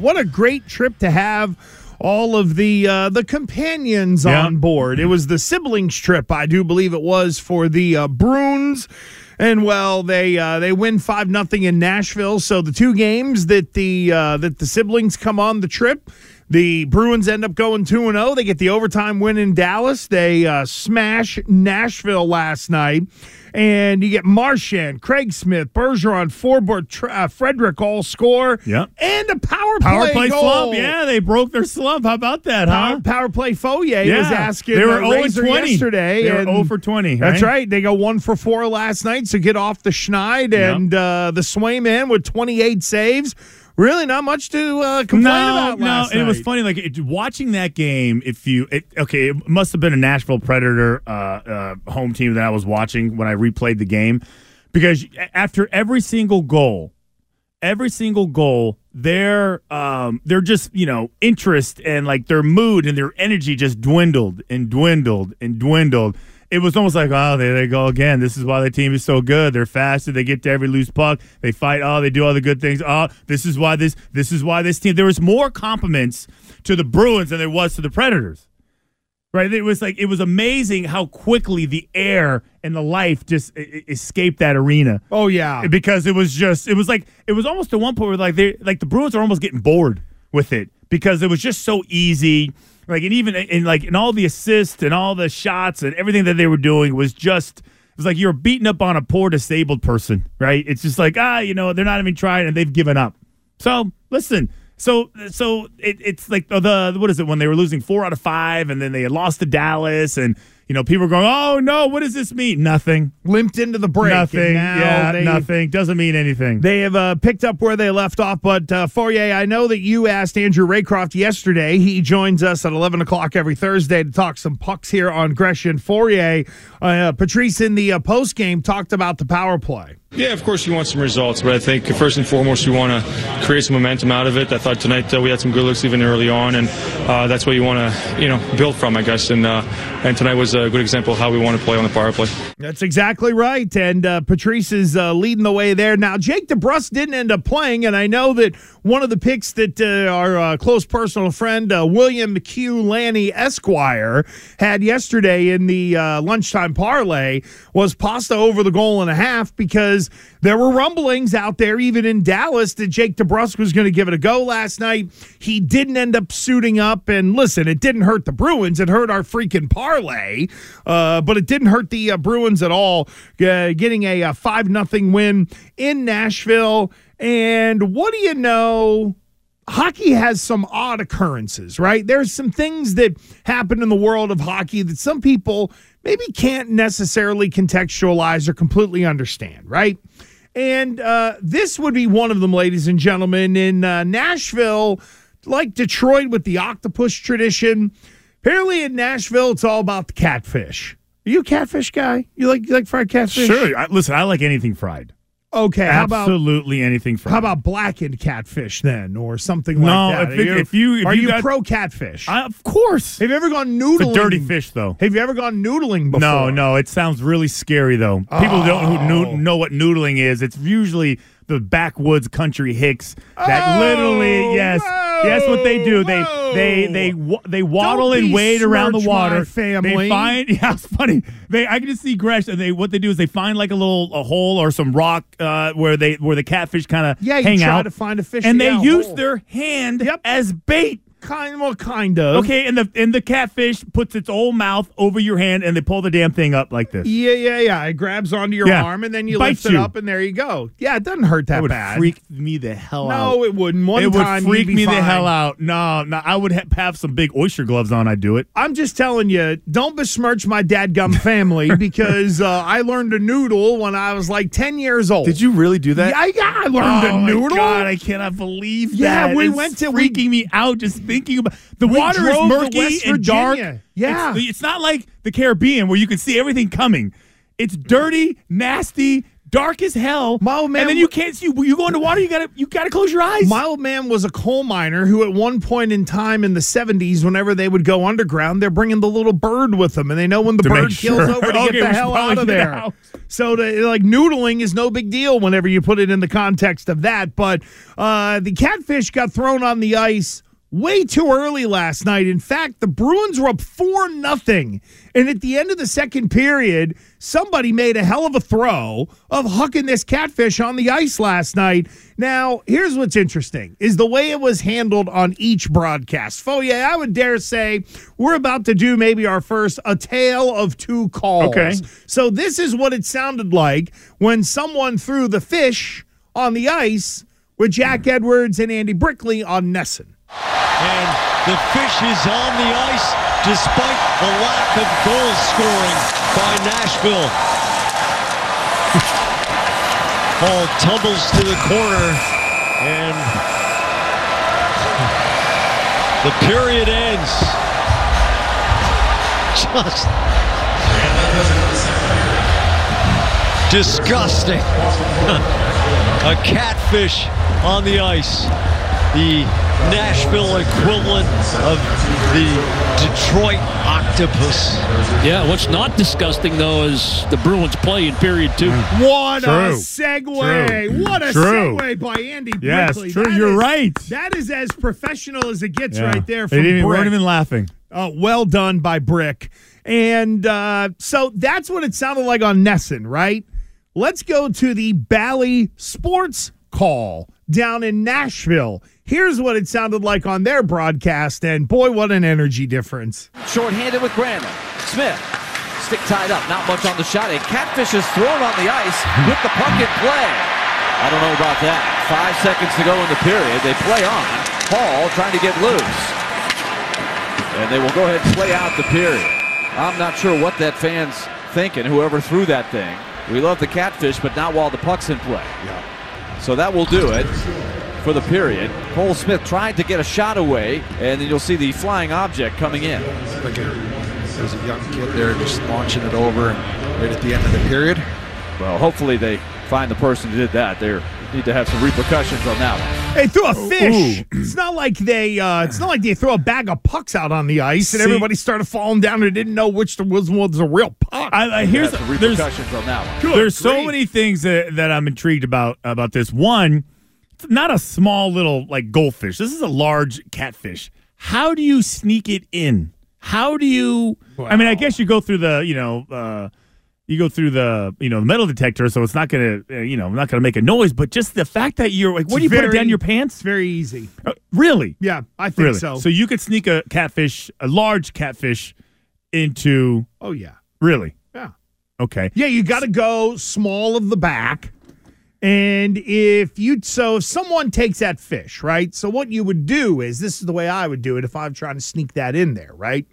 What a great trip to have all of the uh, the companions Yeah. on board. It was the siblings trip, I do believe it was for the uh, Bruins. And well, they uh, they win five nothing in Nashville. So the two games that the uh, that the siblings come on the trip, the Bruins end up going two and zero. They get the overtime win in Dallas. They uh, smash Nashville last night, and you get Marchand, Craig Smith, Bergeron, Forbort, Tr- uh, Frederic all score. Yep. and a power Power play, play goal. slump. Yeah, they broke their slump. How about that, Power, huh? power play Fauria Yeah. was asking They were uh, 0 Razor 20. yesterday. They were and 0 for 20, That's right? right. They go one for four last night, so get off the schneid. Yep. And uh, the Swayman with 28 saves. Really not much to uh, complain no, about no, it was funny. Like it, watching that game, if you it, okay, it must have been a Nashville Predator uh, uh, home team that I was watching when I replayed the game, because after every single goal, every single goal, their um, their just you know interest and like their mood and their energy just dwindled and dwindled and dwindled. It was almost like, oh, there they go again. This is why the team is so good. They're faster. They get to every loose puck. They fight. Oh, they do all the good things. Oh, this is why this. This is why this team. There was more compliments to the Bruins than there was to the Predators. Right? It was like it was amazing how quickly the air and the life just e- escaped that arena Oh, yeah. because it was just it was like it was almost to one point where like they like the Bruins are almost getting bored with it because it was just so easy. Like and even and like and all the assists and all the shots and everything that they were doing was just it was like you're beating up on a poor disabled person, right? It's just like ah, you know, they're not even trying and they've given up. So listen, so so it, it's like the what is it when they were losing four out of five and then they had lost to Dallas and you know people are going oh no what does this mean nothing Limped into the break. nothing now yeah they- nothing doesn't mean anything They have uh, picked up where they left off, but uh, Fauria, I know that you asked Andrew Raycroft yesterday. He joins us at 11 o'clock every Thursday to talk some pucks here on Gresham. Fauria, uh, Patrice in the uh, post game talked about the power play. Yeah, of course you want some results, but I think first and foremost you want to create some momentum out of it. I thought tonight uh, we had some good looks even early on, and uh, that's what you want to you know build from, I guess. And uh, and tonight was a good example of how we want to play on the power play. That's exactly right. And uh, Patrice is uh, leading the way there. Now, Jake DeBrusk didn't end up playing, and I know that one of the picks that uh, our uh, close personal friend, uh, William McHugh Lanny Esquire, had yesterday in the uh, lunchtime parlay was pasta over the goal and a half because there were rumblings out there, even in Dallas, that Jake DeBrusk was going to give it a go last night. He didn't end up suiting up. And listen, it didn't hurt the Bruins. It hurt our freaking parlay, uh, but it didn't hurt the uh, Bruins at all, uh, getting a, uh 5 nothing win in Nashville. And what do you know? hockey has some odd occurrences, right? There's some things that happen in the world of hockey that some people maybe can't necessarily contextualize or completely understand, right? And uh, this would be one of them, ladies and gentlemen, in uh, Nashville, like Detroit with the octopus tradition. Apparently, in Nashville, it's all about the catfish. Are you a catfish guy? You like you like fried catfish? Sure. I, listen, I like anything fried. Okay. How about Absolutely anything fried. how about blackened catfish then, or something No, like that? if it- if you- if are you you pro catfish? I, of course. Have you ever gone It's noodling? a dirty fish, though. Have you ever gone noodling before? No, no, it sounds really scary though. People don't who Oh. know, know what noodling is. It's usually the backwoods country hicks that Oh, literally, yes, yes, what they do. They whoa. they they wa- they waddle and wade around the water. family. They find yeah, it's funny. They I can just see Gresh and they what they do is they find like a little a hole or some rock uh, where they where the catfish kind of Yeah, hang out to find a fish and they use hole. their hand Yep. as bait. Kind, well, kind of. Okay, and the and the catfish puts its old mouth over your hand, and they pull the damn thing up like this. Yeah, yeah, yeah. It grabs onto your Yeah. arm and then you Bites lift it up and there you go. Yeah, it doesn't hurt that, That would bad. freak me the hell out. no, it wouldn't. One it time would freak you'd be me the fine. hell out. No, no, I would ha- have some big oyster gloves on. I'd do it. I'm just telling you, don't besmirch my dadgum family because uh, I learned to noodle when I was like 10 years old. Did you really do that? Yeah, yeah, I learned oh to noodle. my god! I cannot believe Yeah, that. we It's went to- we- freaking me out just thinking about the We water is murky and dark. Yeah. it's, it's not like the Caribbean where you can see everything coming. It's dirty, nasty, dark as hell. My old man and then you can't see. You go into water. You gotta you gotta close your eyes. My old man was a coal miner who, at one point in time in the 70s, whenever they would go underground, they're bringing the little bird with them, and they know when the To bird make kills sure. over to Okay, get the hell out of there. out. So, the, like, noodling is no big deal whenever you put it in the context of that. But uh, the catfish got thrown on the ice way too early last night. In fact, the Bruins were up 4 nothing, And at the end of the second period, somebody made a hell of a throw of hucking this catfish on the ice last night. Now, here's what's interesting is the way it was handled on each broadcast. Oh, yeah, I would dare say we're about to do maybe our first a tale of two calls. Okay. So this is what it sounded like when someone threw the fish on the ice with Jack Edwards and Andy Brickley on NESN. And the fish is on the ice despite the lack of goal scoring by Nashville. Ball tumbles to the corner and the period ends. Just disgusting. A catfish on the ice. The Nashville equivalent of the Detroit octopus. Yeah, what's not disgusting though is the Bruins play in period two. What a segue! True. What a True. segue by Andy Yes, Brickley. true. That You're is- right. That is as professional as it gets Yeah. right there They from didn't even, Brick. weren't even laughing. Uh, well done by Brick. And uh, so that's what it sounded like on NESN, right? Let's go to the Bally Sports Call down in Nashville. Here's what it sounded like on their broadcast, and boy, what an energy difference. Short-handed with Granlund. Smith, stick tied up, not much on the shot. A catfish is thrown on the ice with the puck in play. I don't know about that. Five seconds to go in the period. They play on. Hall trying to get loose. And they will go ahead and play out the period. I'm not sure what that fan's thinking, whoever threw that thing. We love the catfish, but not while the puck's in play. Yeah. So that will do it for the period. Cole Smith tried to get a shot away, and then you'll see the flying object coming in. Like a, there's a young kid there just launching it over right at the end of the period. Well, hopefully they find the person who did that. They need to have some repercussions on that one. They threw a fish. It's not like they. Uh, it's not like they threw a bag of pucks out on the ice and See- everybody started falling down and didn't know which was was a real puck. I, I here's Have some there's repercussions on that one. there's so many things that, that I'm intrigued about about this. One, it's not a small little like goldfish. This is a large catfish. How do you sneak it in? How do you? I mean, I guess you go through the you know uh, you go through the you know the metal detector, so it's not gonna uh, you know not gonna make a noise. But just the fact that you're like, what do you put it down your pants? It's very easy. Uh, really? Yeah, I think Really? so. So you could sneak a catfish, a large catfish, into oh yeah, really? yeah, Okay. yeah. You got to go small of the back, and if you so if someone takes that fish, right? So what you would do is this is the way I would do it if I'm trying to sneak that in there, right?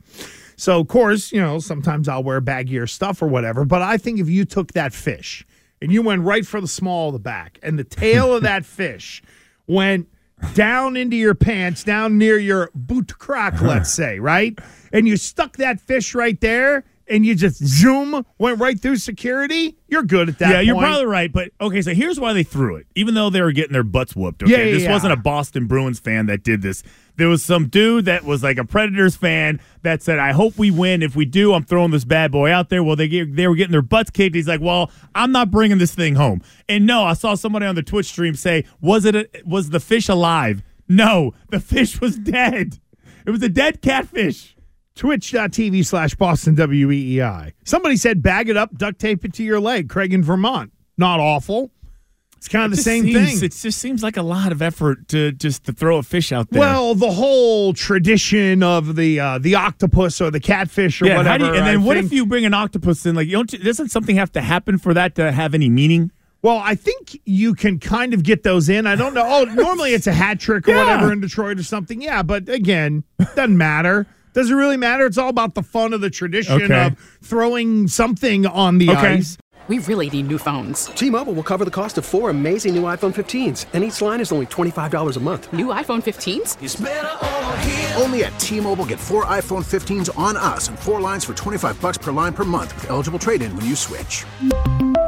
So of course, you know, sometimes I'll wear baggier stuff or whatever, but I think if you took that fish and you went right for the small of the back and the tail of that fish went down into your pants, down near your boot crack, let's say, right? And you stuck that fish right there and you just zoom, went right through security, you're good at that yeah, you're probably right. But okay, so here's why they threw it. Even though they were getting their butts whooped. Okay, Yeah, yeah, this yeah. wasn't a Boston Bruins fan that did this. There was some dude that was like a Predators fan that said, "I hope we win. If we do, I'm throwing this bad boy out there." Well, they get, they were getting their butts kicked. He's like, "Well, I'm not bringing this thing home." And no, I saw somebody on the Twitch stream say, "Was it a, was the fish alive?" No, the fish was dead. It was a dead catfish. Twitch.tv slash Boston WEEI. Somebody said bag it up, duct tape it to your leg. Craig in Vermont. Not awful. It's kind of the same seems- thing. It just seems like a lot of effort to just to throw a fish out there. Well, the whole tradition of the uh, the octopus or the catfish or yeah, whatever. you- and then I what think- if you bring an octopus in? Like, you don't, doesn't something have to happen for that to have any meaning? Well, I think you can kind of get those in. I don't know. Oh, normally it's a hat trick or Yeah. whatever in Detroit or something. Yeah, but again, doesn't matter. Does it really matter? It's all about the fun of the tradition Okay. of throwing something on the Okay. ice. We really need new phones. T-Mobile will cover the cost of four amazing new iPhone 15s, and each line is only $25 a month. New iPhone 15s? Only at T-Mobile get four iPhone 15s on us and four lines for 25 bucks per line per month with eligible trade-in when you switch.